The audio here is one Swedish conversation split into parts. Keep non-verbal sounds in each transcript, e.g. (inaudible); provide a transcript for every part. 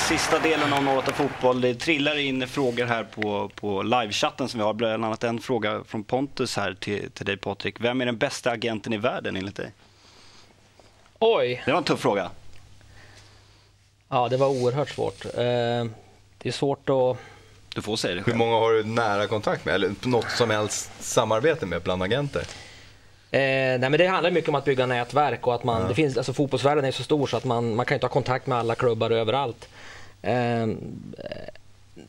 sista delen av 08 Fotboll. Det trillar in frågor här på, på livechatten som vi har. Bland annat en fråga från Pontus här till, till dig Patrik. Vem är den bästa agenten i världen enligt dig? Oj! Det var en tuff fråga. Ja, det var oerhört svårt. Eh, det är svårt att... Du får säga det Hur själv. många har du nära kontakt med? Eller något som helst samarbete med bland agenter? Eh, nej, men det handlar mycket om att bygga nätverk och att man, det finns, alltså, fotbollsvärlden är så stor så att man, man kan inte ha kontakt med alla klubbar överallt. Eh,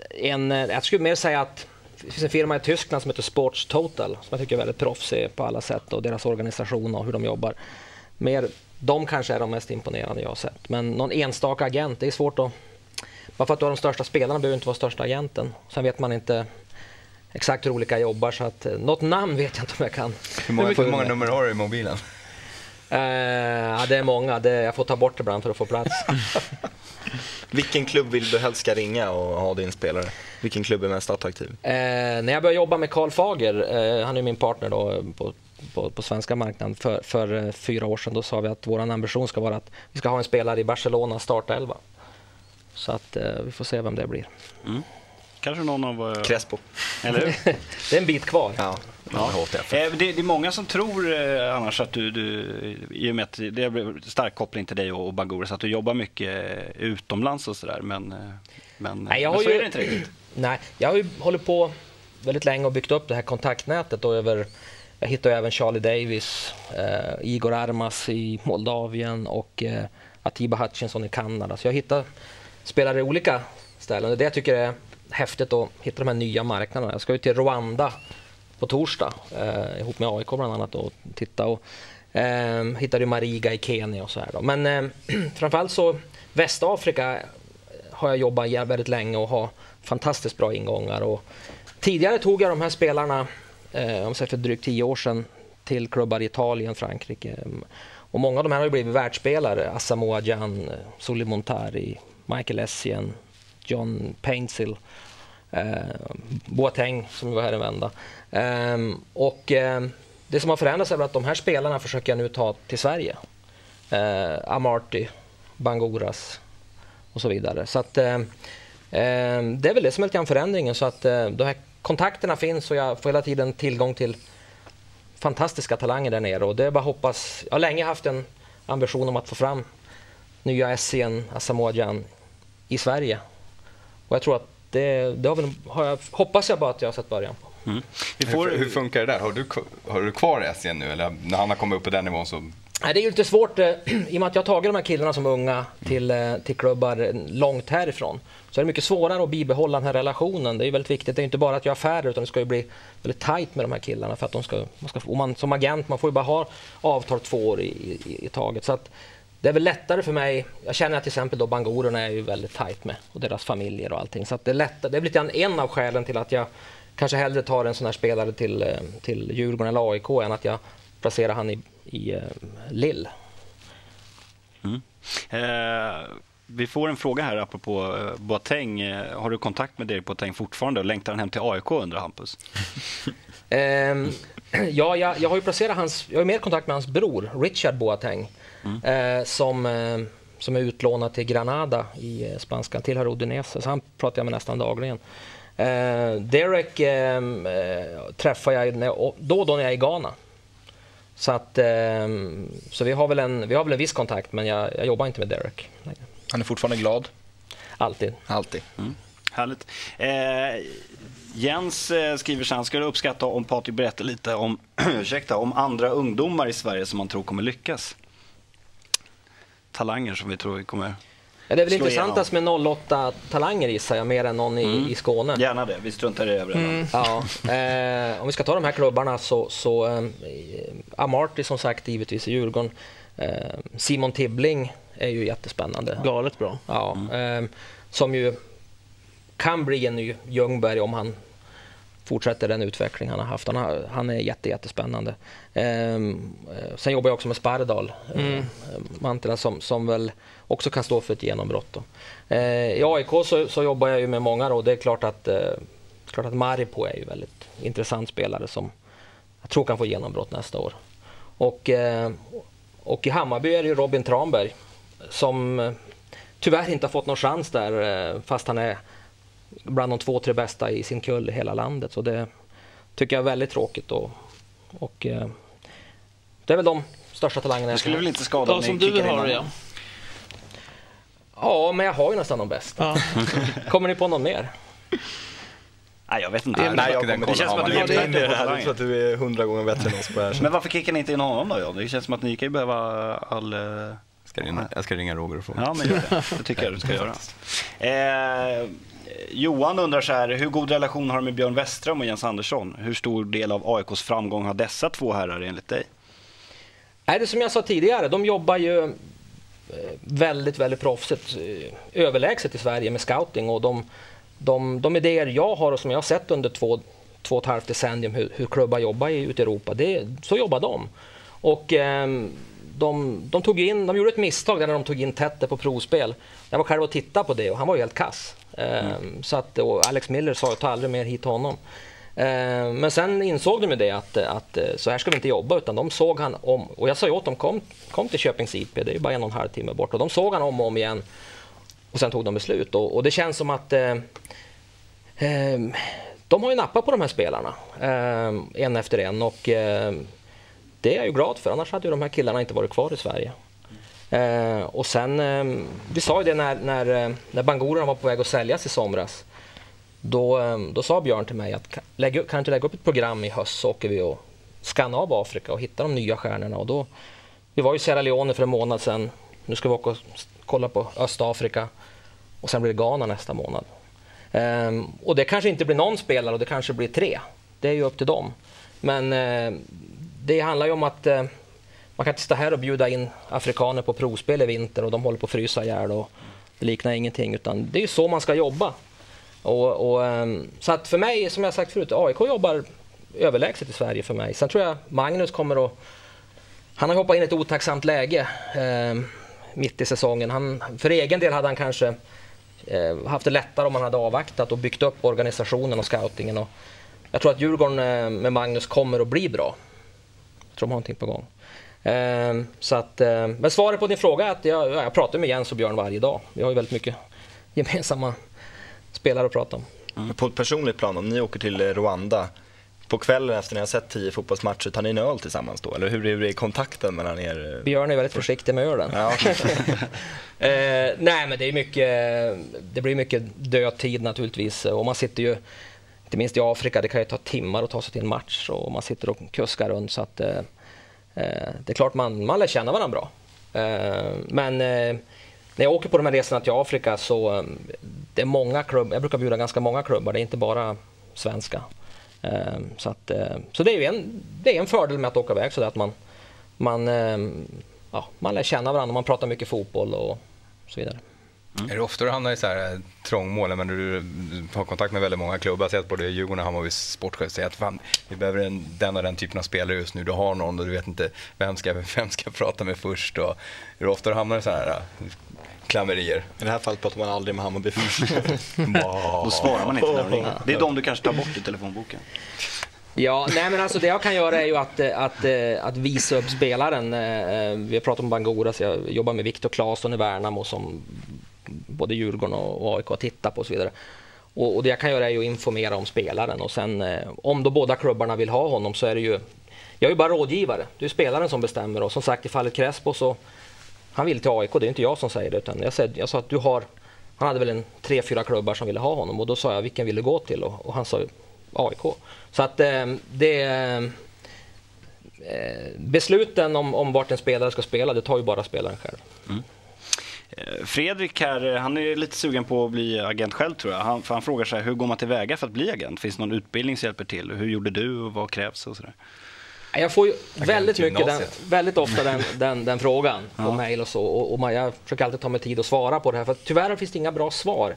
en, eh, jag skulle mer säga att det finns en firma i Tyskland som heter Sports Total som jag tycker är väldigt proffsig på alla sätt och deras organisation och hur de jobbar. Mer, de kanske är de mest imponerande jag har sett. Men någon enstaka agent, det är svårt att... Bara för att du har de största spelarna behöver inte vara största agenten. Sen vet man inte exakt hur olika jobbar så att eh, något namn vet jag inte om jag kan. Hur många, hur många nummer har du i mobilen? Eh, ja, det är många. Det, jag får ta bort det ibland för att få plats. (laughs) Vilken klubb vill du helst ska ringa och ha din spelare? Vilken klubb är mest attraktiv? Eh, när jag började jobba med Karl Fager, eh, han är min partner då på, på, på svenska marknaden, för, för eh, fyra år sedan då sa vi att vår ambition ska vara att vi ska ha en spelare i Barcelona startelva. Så att eh, vi får se vem det blir. Kanske någon av... eh, Crespo. Eller hur? (laughs) Det är en bit kvar. Ja, ja. Eh, Det, det är många som tror eh, annars att du, du, i och med att det är stark koppling till dig och, och Bangouras, att du jobbar mycket eh, utomlands och sådär. Men, men, Nej, jag men har så ju- är det inte riktigt. Nej, jag har ju hållit på väldigt länge och byggt upp det här kontaktnätet och över jag hittade även Charlie Davis, eh, Igor Armas i Moldavien och eh, Atiba Hutchinson i Kanada. Så jag hittar spelare i olika ställen. Det jag tycker är häftigt att hitta de här nya marknaderna. Jag ska ju till Rwanda på torsdag eh, ihop med AIK bland annat och titta. Och, eh, hittade ju Mariga i Kenya och så här. Då. Men eh, (clears throat) framförallt så Västafrika eh, har jag jobbat väldigt länge och har fantastiskt bra ingångar. Och tidigare tog jag de här spelarna, eh, om jag säger för drygt tio år sedan, till klubbar i Italien, Frankrike. Ehm, och många av de här har ju blivit världsspelare. Asamoah Gyan, eh, Soli Montari, Michael Essien, John Paintsil, eh, Boateng som var här en vända. Eh, och eh, det som har förändrats är att de här spelarna försöker jag nu ta till Sverige. Eh, Amarty, Bangoras och så vidare. Så att, eh, det är väl det som är lite grann förändringen. Så att eh, de här kontakterna finns och jag får hela tiden tillgång till fantastiska talanger där nere. Och det är bara hoppas. Jag har länge haft en ambition om att få fram nya Essien, Asamoah Gyan i Sverige. Och jag tror att det, det har väl, har jag, hoppas jag bara att jag har sett början på. Vi får, Hur, hur funkar det där? Har du, har du kvar Essien nu eller när han har kommit upp på den nivån så... Nej, det är ju lite svårt eh, (clears throat) i och med att jag har tagit de här killarna som unga till, eh, till klubbar långt härifrån. Så är det mycket svårare att bibehålla den här relationen. Det är ju väldigt viktigt. Det är inte bara att göra affärer utan det ska ju bli väldigt tajt med de här killarna. För att de ska, man ska, och man, som agent man får ju bara ha avtal två år i, i, i taget. Så att det är väl lättare för mig. Jag känner att till exempel då Bangorerna är ju väldigt tajt med och deras familjer och allting. Så att det är lättare. Det är lite grann en av skälen till att jag kanske hellre tar en sån här spelare till, eh, till Djurgården eller AIK än att jag placerar han i, i eh, Lill. Lill. eh, vi får en fråga här apropå eh, Boateng. Eh, har du kontakt med Derek Boateng fortfarande längtar han hem till AIK undrar Hampus? (laughs) Ehm, (clears throat) ja, jag, jag har ju placerat hans, jag har mer kontakt med hans bror, Richard Boateng, eh, som, eh, som är utlånad till Granada i eh, spanskan, tillhör Udinese, så han pratar jag med nästan dagligen. Derek ehm, eh, träffar jag när, då och då när jag är i Ghana. Så, att, ehm, så vi, har väl en, vi har väl en viss kontakt, men jag, jag jobbar inte med Derek. längre. Han är fortfarande glad. Alltid. Alltid. Härligt. Eh, Jens eh, skriver så här, skulle uppskatta om Patrik berättar lite om, (clears throat) ursäkta, om andra ungdomar i Sverige som man tror kommer lyckas. Talanger som vi tror kommer... Ja, det är väl intressantast med 08 talanger gissar jag, mer än någon i, i Skåne. Gärna det, vi struntar i det övriga. Mm. Ja, eh, om vi ska ta de här klubbarna så, så eh, Amarty som sagt givetvis i Djurgården. Eh, Simon Tibbling är ju jättespännande. Galet bra. Ja, eh, som ju kan bli en ny Ljungberg om han fortsätter den utveckling han har haft. Han, har, han är jätte, jättespännande. Eh, eh, sen jobbar jag också med Spardal, eh, Mantila, som, som väl också kan stå för ett genombrott. Då. Eh, I AIK så, så jobbar jag ju med många och det är klart att, eh, klart att Maripo är ju väldigt intressant spelare som jag tror kan få genombrott nästa år. Och, eh, och i Hammarby är det ju Robin Tranberg som eh, tyvärr inte har fått någon chans där eh, fast han är bland de två, tre bästa i sin kull i hela landet. Så det tycker jag är väldigt tråkigt. Och, och eh, det är väl de största talangerna Det skulle väl inte skada om Ja, ni kickar in det, ja. Ja, men jag har ju nästan de bästa. ja. (laughs) Kommer ni på någon mer? Nej, jag vet inte. Nej, Nej, jag kommer Det känns som att du är jätteduktig det här. Jag tror att du är hundra gånger bättre än oss på det här. Men varför kickar ni inte in honom då? John? Det känns som att ni kan ju behöva all... eh, Ska ringa, jag ska ringa Roger och fråga. Ja, men gör det. Det tycker jag du ska (laughs) göra. Eh, Johan undrar så här, hur god relation har du med Björn Westström och Jens Andersson? Hur stor del av AIKs framgång har dessa två herrar enligt dig? Nej, det är som jag sa tidigare, de jobbar ju eh, väldigt, väldigt proffsigt, eh, överlägset i Sverige med scouting och de, de, de idéer jag har och som jag har sett under två, två och ett halvt decennium hur, hur klubbar jobbar i, ute i Europa, det, så jobbar de. Och ehm, de, de, tog in, de gjorde ett misstag där när de tog in Tette på provspel. Jag var själv och tittade på det och han var ju helt kass. Ehm, så att, Alex Miller sa att ta aldrig mer hit honom. Ehm, men sen insåg de ju det att, att eh, så här ska vi inte jobba utan de såg han om. Och jag sa ju åt dem, kom, kom till Köpings IP, det är ju bara en och en halv timme bort. Och de såg han om och om igen. Och sen tog de beslut. Och, och det känns som att eh, ehm, de har ju nappat på de här spelarna. ehm, en efter en. Och det är jag ju glad för, annars hade ju de här killarna inte varit kvar i Sverige. Eh, och sen, eh, vi sa ju det när, när, eh, när Bangorerna var på väg att säljas i somras. Då, eh, då sa Björn till mig att kan, du inte lägga upp ett program i höst så åker vi och skannar av Afrika och hittar de nya stjärnorna. Och då, vi var i Sierra Leone för en månad sedan. Nu ska vi åka och kolla på Östafrika och sen blir det Ghana nästa månad. Ehm, och det kanske inte blir någon spelare och det kanske blir tre. Det är ju upp till dem. Men eh, det handlar ju om att eh, man kan inte stå här och bjuda in afrikaner på provspel i vinter och de håller på att frysa ihjäl och det liknar ingenting. Utan det är ju så man ska jobba. Och, och, eh, så att för mig, som jag sagt förut, AIK jobbar överlägset i Sverige för mig. Sen tror jag Magnus kommer att... Han har hoppat in i ett otacksamt läge eh, mitt i säsongen. Han, för egen del hade han kanske eh, haft det lättare om han hade avvaktat och byggt upp organisationen och scoutingen. Och jag tror att Djurgården eh, med Magnus kommer att bli bra. De har någonting på gång. Eh, så att, eh, men svaret på din fråga är att jag, jag pratar med Jens och Björn varje dag. Vi har ju väldigt mycket (laughs) gemensamma spelare att prata om. Men På ett personligt plan, om ni åker till Rwanda på kvällen efter ni har sett tio fotbollsmatcher, tar ni en öl tillsammans då? Eller hur är, hur är kontakten mellan er? eh? Björn är väldigt försiktig med ölen. Ja, (laughs) (laughs) Eh, nej, men det är mycket, det blir mycket dödtid naturligtvis. Och man sitter ju, inte minst i Afrika, det kan ju ta timmar att ta sig till en match och man sitter och kuskar runt. Så att, eh, eh, det är klart man, man lär känna varandra bra. Eh, men eh, när jag åker på de här resorna till Afrika så eh, det är många klubbar, jag brukar bjuda ganska många klubbar, det är inte bara svenska. Eh, så, att, eh, så det är ju en, det är en fördel med att åka iväg så att man, man, eh, ja, man lär känna varandra, man pratar mycket fotboll och så vidare. Är det ofta du hamnar i så här eh, trångmål, men du, du har kontakt med väldigt många klubbar, sett både Djurgården och Hammarby sportchef säger att fan, vi behöver en, den och den typen av spelare just nu, du har någon och du vet inte vem ska, (laughs) vem ska jag prata med först. Och, är det ofta du hamnar i så här eh, klammerier? I det här fallet pratar man aldrig med Hammarby först. (laughs) Då svarar man inte när de ringer. Det är de du kanske tar bort i telefonboken. Ja, nej men alltså det jag kan göra är ju att, eh, att, att visa upp spelaren. Vi har pratat om Bangura, så jag jobbar med Viktor Claesson i Värnamo som både Djurgården och AIK har tittat på och så vidare. Och, och det jag kan göra är ju att informera om spelaren och sen eh, om då båda klubbarna vill ha honom så är det ju jag är ju bara rådgivare, det är spelaren som bestämmer och som sagt i fallet Crespo så han vill till AIK, det är inte jag som säger det utan jag, säger, jag sa att du har han hade väl en tre, fyra klubbar som ville ha honom och då sa jag vilken vill du gå till och, och han sa AIK. Så att eh, det eh, besluten om, om vart en spelare ska spela, det tar ju bara spelaren själv. Eh, Fredrik här, eh, han är lite sugen på att bli agent själv tror jag. Han, för han frågar sig hur går man tillväga för att bli agent? Finns det någon utbildning som hjälper till? Hur gjorde du och vad krävs och sådär? Jag får ju väldigt, mycket den, väldigt ofta den, (laughs) den, den frågan på mejl och så. Och, och man, jag försöker alltid ta mig tid att svara på det här. För tyvärr finns det inga bra svar.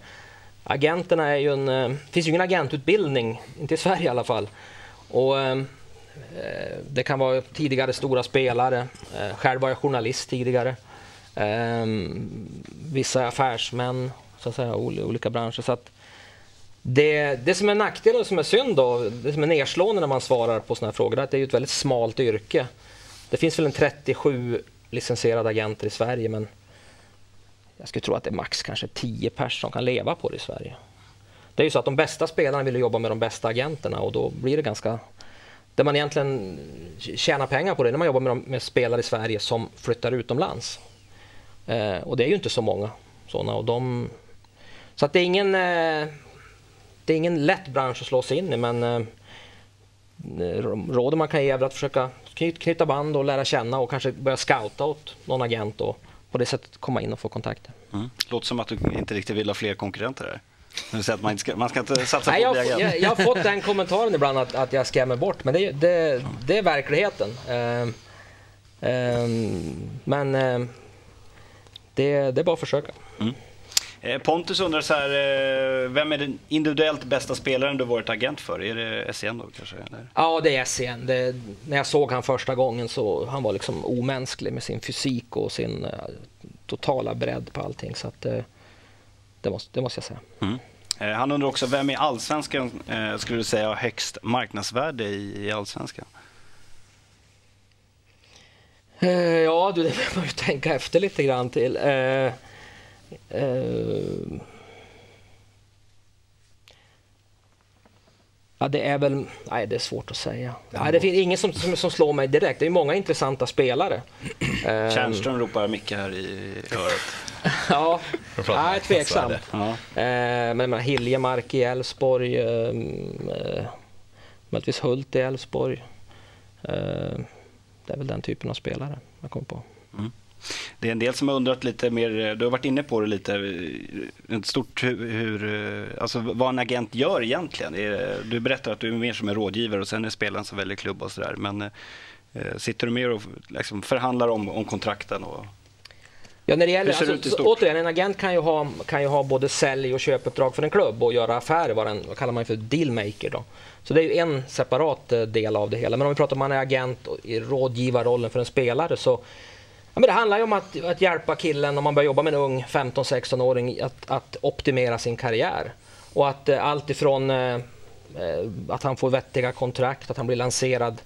Agenterna är ju en... eh, Det finns ju ingen agentutbildning, inte i Sverige i alla fall. Och, eh, det kan vara tidigare stora spelare. Eh, själv var jag journalist tidigare. Eh, vissa är affärsmän, så att säga, olika branscher. Så att det, det som är nackdelen och som är synd då, det som är nedslående när man svarar på sådana här frågor, är att det är ett väldigt smalt yrke. Det finns väl en 37 licensierade agenter i Sverige, men jag skulle tro att det är max kanske 10 personer som kan leva på det i Sverige. Det är ju så att de bästa spelarna vill jobba med de bästa agenterna och då blir det ganska... Det man egentligen tjänar pengar på det när man jobbar med, de, med spelare i Sverige som flyttar utomlands. Eh, och det är ju inte så många sådana. Och de, så att det är ingen... Eh, det är ingen lätt bransch att slå sig in i men eh, rådet man kan ge är att försöka knyta band och lära känna och kanske börja scouta åt någon agent och på det sättet komma in och få kontakter. Mm. Låter som att du inte riktigt vill ha fler konkurrenter här. att man, ska, man ska inte satsa Nej, på jag, jag, jag, har fått den kommentaren ibland att, att jag skrämmer bort, men det, det, det är verkligheten. Uh, uh, men uh, det, det är bara att försöka. Mm. Eh, Pontus undrar så här, eh, vem är den individuellt bästa spelaren du varit agent för? Är det SCN då kanske? Eller? Ja, det är SCN. Det, när jag såg han första gången så han var liksom omänsklig med sin fysik och sin uh, totala bredd på allting. Så att, det, måste, det måste jag säga. Mm. Han undrar också, vem i allsvenskan skulle du säga har högst marknadsvärde i, i allsvenskan? Ja, du, det behöver man ju tänka efter lite grann till. Uh, ja, det är väl... Nej, det är svårt att säga. Nej, det finns ingen som, som, som slår mig direkt. Det är många intressanta spelare. (clears throat) Tjärnström ropar mycket här i örat. (laughs) ja, nej, tveksamt. Ja. Uh, men Hiljemark i Elfsborg. Uh, möjligtvis Hult i Elfsborg. Uh, det är väl den typen av spelare jag kom på. Mm. Det är en del som har undrat lite mer, eh, du har varit inne på det lite, eh, ett stort hur, eh, alltså vad en agent gör egentligen. Du berättar att du är mer som en rådgivare och sen är spelaren som väljer klubb och sådär. Men sitter du mer och liksom förhandlar om, om kontrakten? Och, Ja, när det gäller, alltså, det återigen, en agent kan ju, ha, kan ju ha både sälj och köpuppdrag för en klubb och göra affärer, vad, den, vad kallar man för dealmaker då. Så det är ju en separat eh, del av det hela. Men om vi pratar om man är agent och i rådgivarrollen för en spelare så Ja, men det handlar ju om att, att hjälpa killen om man börjar jobba med en ung 15-16-åring att, att optimera sin karriär. Och att eh, allt ifrån eh, eh, att han får vettiga kontrakt, att han blir lanserad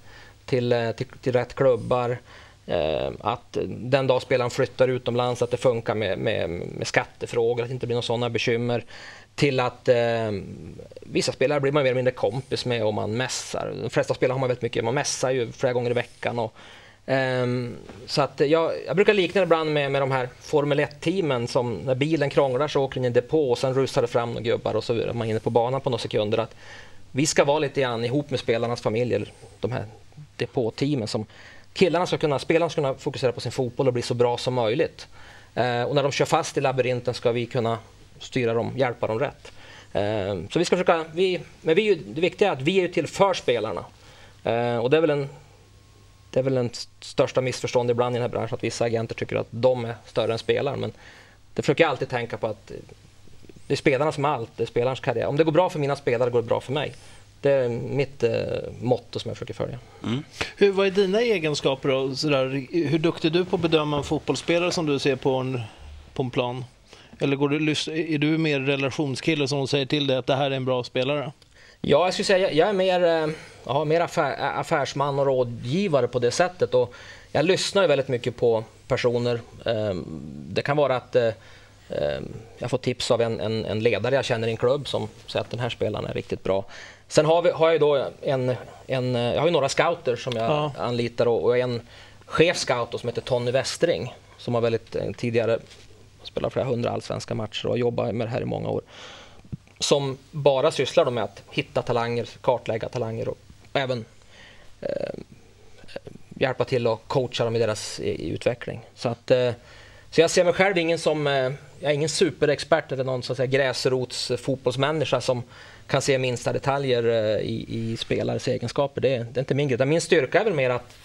till, eh, till, till rätt klubbar, Eh, att den dag spelaren flyttar utomlands att det funkar med, med, med skattefrågor, att det inte blir några sådana bekymmer. Till att eh, vissa spelare blir man mer eller mindre kompis med om man mässar. De flesta spelare har man väldigt mycket, man mässar ju flera gånger i veckan. Och, eh, så att jag, jag, brukar likna det ibland med, med de här Formel 1-teamen som när bilen krånglar så åker den i en depå och sen rusar det fram några gubbar och så är man inne på banan på några sekunder. Att vi ska vara lite grann ihop med spelarnas familjer, de här depåteamen som killarna ska kunna, spelarna ska kunna fokusera på sin fotboll och bli så bra som möjligt. Eh, och när de kör fast i labyrinten ska vi kunna styra dem, hjälpa dem rätt. Eh, så vi ska försöka, vi, men vi, det viktiga är att vi är till för spelarna. Eh, och det är väl en det är väl den största missförstånd ibland i den här branschen att vissa agenter tycker att de är större än spelaren. Men det försöker jag alltid tänka på att det är spelarna som är allt, det är spelarens karriär. Om det går bra för mina spelare går det bra för mig. Det är mitt eh, motto som jag försöker följa. Mm. Hur, vad är dina egenskaper då? Sådär, hur duktig är du på att bedöma en fotbollsspelare som du ser på en, på en plan? Eller går du, är du mer relationskille som säger till dig att det här är en bra spelare? Ja, jag skulle säga jag är mer, eh, ja, mer affär, affärsman och rådgivare på det sättet. Och jag lyssnar väldigt mycket på personer. Ehm, det kan vara att eh, jag får tips av en, en, en, ledare jag känner i en klubb som säger att den här spelaren är riktigt bra. Sen har, vi, har jag då en, en, jag har ju några scouter som jag ja. anlitar och, och en chefscout som heter Tony Westring som har väldigt eh, tidigare spelat flera hundra allsvenska matcher och jobbat med det här i många år som bara sysslar med att hitta talanger, kartlägga talanger och även eh, hjälpa till och coacha dem i deras i, i utveckling. Så, att, eh, så jag ser mig själv ingen som, eh, jag är ingen superexpert eller någon så att säga, gräsrots fotbollsmänniska som kan se minsta detaljer eh, i, i spelares egenskaper. Det, det är inte min grej. Min styrka är väl mer att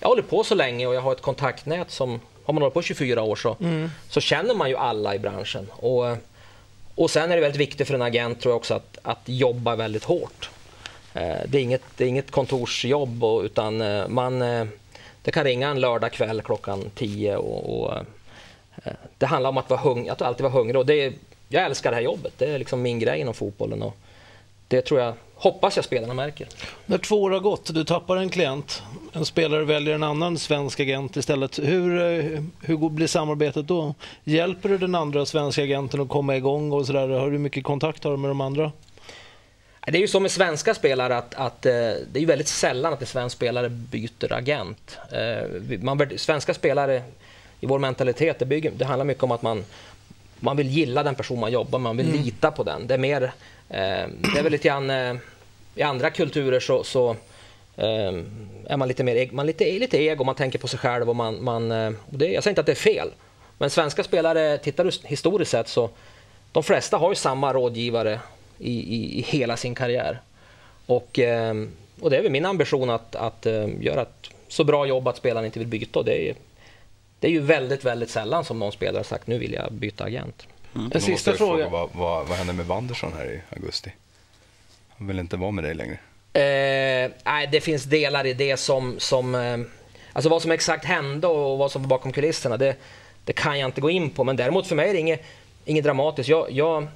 jag håller på så länge och jag har ett kontaktnät som, har man hållit på 24 år så, mm. så känner man ju alla i branschen. Och, eh, och sen är det väldigt viktigt för en agent tror jag också att, att jobba väldigt hårt. Eh, det, är inget, det är inget kontorsjobb utan eh, man, eh, det kan ringa en lördag kväll klockan 10 och, och det handlar om att, vara hung, att alltid vara hungrig. Och det är, jag älskar det här jobbet, det är liksom min grej inom fotbollen. Och det tror jag, hoppas jag spelarna märker. När två år har gått, du tappar en klient, en spelare väljer en annan svensk agent istället. Hur, eh, hur blir samarbetet då? Hjälper du den andra svenska agenten att komma igång och sådär? Har du mycket kontakt har du med de andra? Det är ju så med svenska spelare att, att eh, det är väldigt sällan att en svensk spelare byter agent. Eh, Man, svenska spelare, i vår mentalitet, det, bygger, det handlar mycket om att man, man vill gilla den person man jobbar med, man vill lita på den. Det är mer, eh, det är väl lite grann, eh, i andra kulturer så, så eh, är man lite mer eg- man lite, lite ego, man tänker på sig själv och man, man eh, och det, jag säger inte att det är fel. Men svenska spelare, tittar du historiskt sett så de flesta har ju samma rådgivare i, i, i hela sin karriär. Och, eh, och det är väl min ambition att, att eh, göra ett så bra jobb att spelaren inte vill byta. Det, är, det är ju väldigt, väldigt sällan som någon spelare har sagt nu vill jag byta agent. En Då måste sista fråga. Vad, vad, vad hände med Wanderson här i augusti? Han vill inte vara med dig längre. Eh, nej, det finns delar i det som... som eh, alltså vad som exakt hände och vad som var bakom kulisserna, det, det kan jag inte gå in på. Men däremot för mig är det inget, inget dramatiskt. Jag, jag,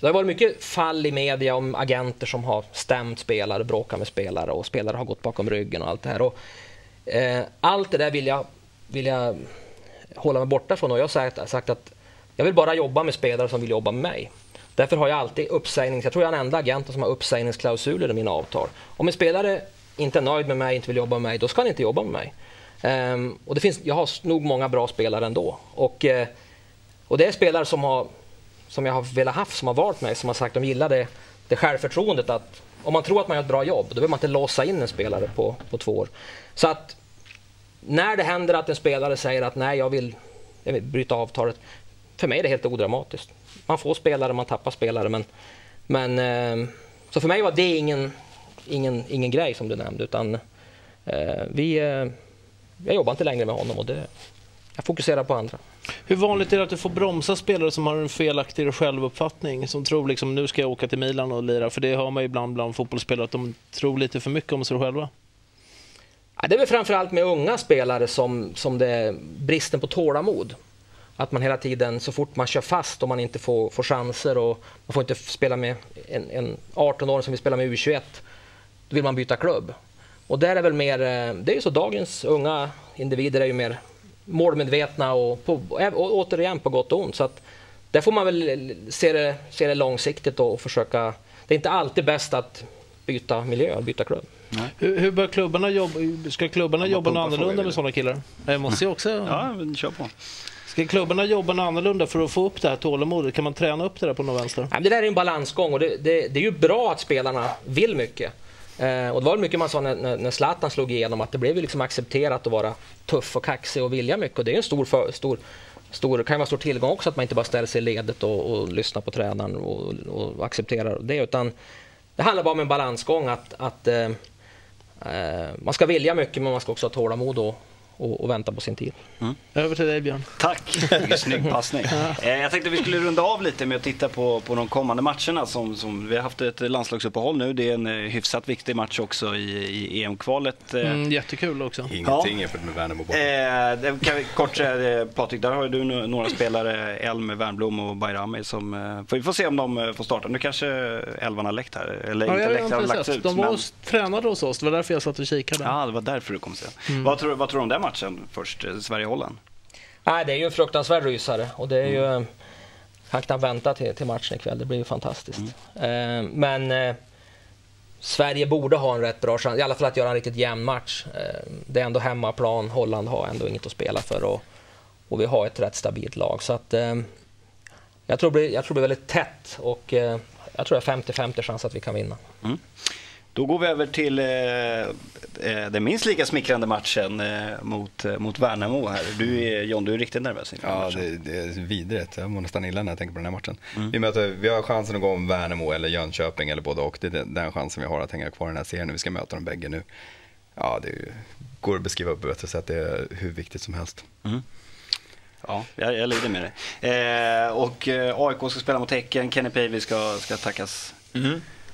det har varit mycket fall i media om agenter som har stämt spelare, bråkat med spelare och spelare har gått bakom ryggen och allt det här. Och, eh, allt det där vill jag, vill jag hålla mig borta från och jag har sagt, sagt att jag vill bara jobba med spelare som vill jobba med mig. Därför har jag alltid uppsägnings... Jag tror jag är den enda agenten som har uppsägningsklausuler i mina avtal. Om en spelare inte är nöjd med mig, inte vill jobba med mig, då ska han inte jobba med mig. Um, och det finns, jag har nog många bra spelare ändå. Och, uh, och det är spelare som, har, som jag har velat haft, som har valt mig, som har sagt att de gillar det, det självförtroendet att om man tror att man gör ett bra jobb, då behöver man inte låsa in en spelare på, på två år. Så att när det händer att en spelare säger att nej, jag vill, jag vill bryta avtalet. För mig är det helt odramatiskt. Man får spelare, man tappar spelare. Men, men, eh, så för mig var det ingen, ingen, ingen grej som du nämnde. Utan, eh, vi, eh, jag jobbar inte längre med honom och det, jag fokuserar på andra. Hur vanligt är det att du får bromsa spelare som har en felaktig självuppfattning? Som tror liksom nu ska jag åka till Milan och lira. För det hör man ju ibland bland fotbollsspelare att de tror lite för mycket om sig själva. Ja, det är väl framförallt med unga spelare som, som det är bristen på tålamod. Att man hela tiden, så fort man kör fast och man inte får, får chanser och man får inte spela med en, en 18-åring som vill spela med U21, då vill man byta klubb. Och där är väl mer, eh, det är ju så dagens unga individer är ju mer målmedvetna och, på, och återigen på gott och ont. Så att där får man väl se det, se det långsiktigt och försöka, det är inte alltid bäst att byta miljö, byta klubb. Hur, hur bör klubbarna jobba? Ska klubbarna jobba annorlunda med sådana killar? Jag måste ju (laughs) också... Ja, men kör på. Ska klubbarna jobba annorlunda för att få upp det här tålamodet? Kan man träna upp det där på något vänster? Det där är en balansgång och det, det, det är ju bra att spelarna vill mycket. Eh, och det var mycket man sa när, när, när Zlatan slog igenom att det blev liksom accepterat att vara tuff och kaxig och vilja mycket. Och det är en stor, för, stor, stor, kan vara stor tillgång också att man inte bara ställer sig i ledet och, och lyssnar på tränaren och, och accepterar det. Utan det handlar bara om en balansgång att, att eh, Eh, man ska vilja mycket men man ska också ha tålamod och, och, och vänta på sin tid. Över till dig Björn. Tack, (laughs) vilken snygg passning. Eh, Jag tänkte vi skulle runda av lite med att titta på, på de kommande matcherna. Som, som, vi har haft ett landslagsuppehåll nu. Det är en eh, hyfsat viktig match också i, i EM-kvalet. Eh, Mm, jättekul också. Ingenting jämfört med Värnamo borta. Eh, kan vi kort säga, eh, Patrik, där har du några spelare, Elm, Wernbloom och Bayrami som, eh, vi får se om de får starta. Nu kanske elvan har läckt här, eller Ja, inte jag läckt, har lagts ut. De var men- tränade hos oss, det var därför jag satt och kikade. Ja, det var därför du kom sen. Vad, tror, vad tror du om den matchen först, eh, Sverige-Holland? Nej, det är ju en fruktansvärd rysare och det är ju... Han knappt vänta till, till matchen ikväll, det blir ju fantastiskt. Eh, men eh, Sverige borde ha en rätt bra chans, i alla fall att göra en riktigt jämn match. Eh, det är ändå hemmaplan, Holland har ändå inget att spela för och, och vi har ett rätt stabilt lag. Så att, eh, jag, tror det jag tror det blir väldigt tätt och eh, jag tror det är 50-50 chans att vi kan vinna. Då går vi över till eh, eh, den minst lika smickrande matchen eh, mot, eh, mot Värnamo här. Du är, John, du är riktigt nervös inför Ja, det, det är vidrigt. Jag mår nästan illa när jag tänker på den här matchen. Vi, möter, vi har chansen att gå om Värnamo eller Jönköping eller både och. Det är den, chansen vi har att hänga kvar i den här serien. Vi ska möta dem bägge nu. Ja, det är går att beskriva på ett bättre sätt. Det är hur viktigt som helst. Ja, jag, jag lider med det. Eh, och eh, AIK ska spela mot Häcken, Kenny Pavey ska, ska tackas.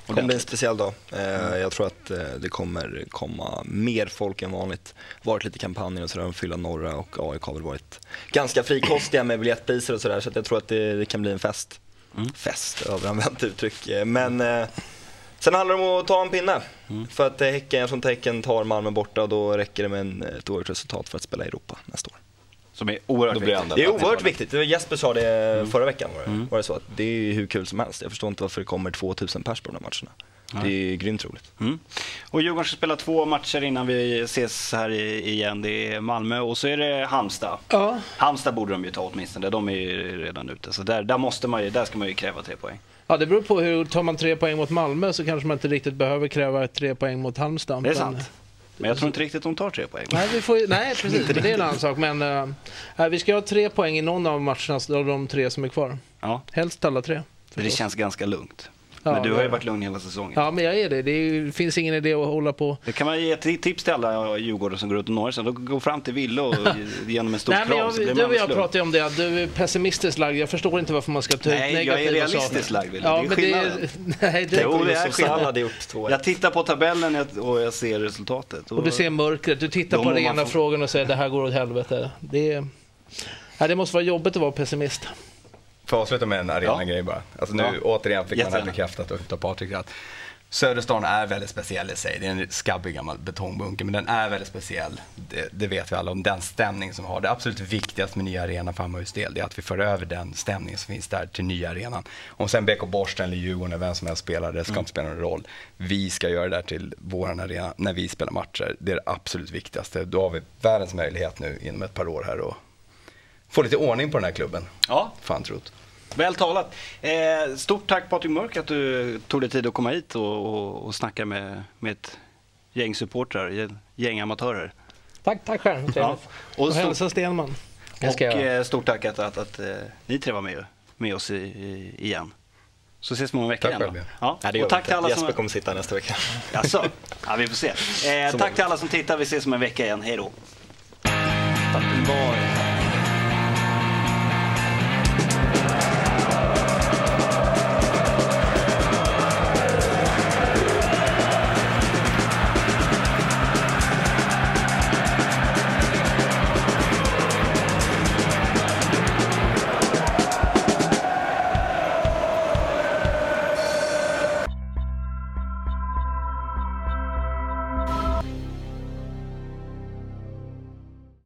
Det kommer bli en speciell dag. Eh, Jag tror att eh, det kommer komma mer folk än vanligt. varit lite kampanjer och sådär, fylla norra och AIK har väl varit ganska frikostiga med biljettpriser och sådär så jag tror att det, det kan bli en fest. Fest, överanvänt uttryck. Men eh, Sen handlar det om att ta en pinne. För att Häcken, jag tror inte Häcken tar Malmö borta och då räcker det med en, ett oerhört resultat för att spela i Europa nästa år. Som är oerhört viktigt. Det är oerhört viktigt. Jesper sa det förra veckan var det, var det så att det är hur kul som helst. Jag förstår inte varför det kommer 2000 pers på de här matcherna. Det är grymt roligt. Mm. Och Djurgården ska spela två matcher innan vi ses här i- igen. Det är Malmö och så är det Halmstad. Ja, Halmstad borde de ju ta åtminstone, de är ju redan ute. Så där, där, måste man ju, där ska man ju kräva tre poäng. ja, det beror på hur, tar man tre poäng mot Malmö så kanske man inte riktigt behöver kräva tre poäng mot Halmstad. Det är Men- sant. Men jag tror inte riktigt de tar tre poäng. Nej, vi får, nej (laughs) precis, det är en annan sak. Men uh, vi ska ha tre poäng i någon av matcherna av de tre som är kvar. Ja, Helst alla tre. det känns ganska lugnt. Ja, Men du har ju varit lugn hela säsongen. Ja, men jag är det. Det är, finns ingen idé att hålla på. Det kan man ge ett tips till alla djurgårdare som går ut och norr. Så de går fram till Ville och (laughs) genom en stor Nej, men kram jag, så blir du och jag pratade ju om det. att Du är pessimistiskt lagd. Jag förstår inte varför man ska ta ut Nej, jag är negativa realistiskt saker. lagd, Wille. Ja, Det är men det skillnaden. är, (laughs) nej, det, Jo, det är Yusuf skillnad. Sall hade gjort 2-1. Jag tittar på tabellen och jag ser resultatet. och du ser mörkret. Du tittar på den ena få- frågan och säger det här går åt helvete. Det, är, nej, det måste vara jobbigt att vara pessimist. Får avsluta med en arena-grej bara? Alltså nu Ja. återigen fick man bekräftat av Patrik att Söderstan är väldigt speciell i sig. Det är en skabbig gammal betongbunker, men den är väldigt speciell. Det, det vet vi alla om. Den stämning som har. Det absolut viktigaste med nya arenan för Hammarbys del, det är att vi för över den stämning som finns där till nya arenan. Om sen BK Borsten eller Djurgården eller vem som helst spelar, det ska inte spela någon roll. Vi ska göra det där till vår arena när vi spelar matcher. Det är det absolut viktigaste. Då har vi världens möjlighet nu inom ett par år här och få lite ordning på den här klubben. Ja, Fan trott. väl talat. Eh, stort tack Patrik Mörk att du tog dig tid att komma hit och, och, och snacka med, med ett gäng supportrar, gäng amatörer. Tack, tack själv. Ja. Och, Och stort, hälsa Stenman. Och eh, stort tack att, att, att, eh, ni tre var med, med oss i, i, igen. Så ses vi om en vecka Tack igen. då. själv, Ja. Nej, det gör och tack till alla inte. som... Jesper kommer sitta nästa vecka. Jaså? Ja, vi får se. Eh, tack till alla som tittar. Vi ses om en vecka igen. Hej då.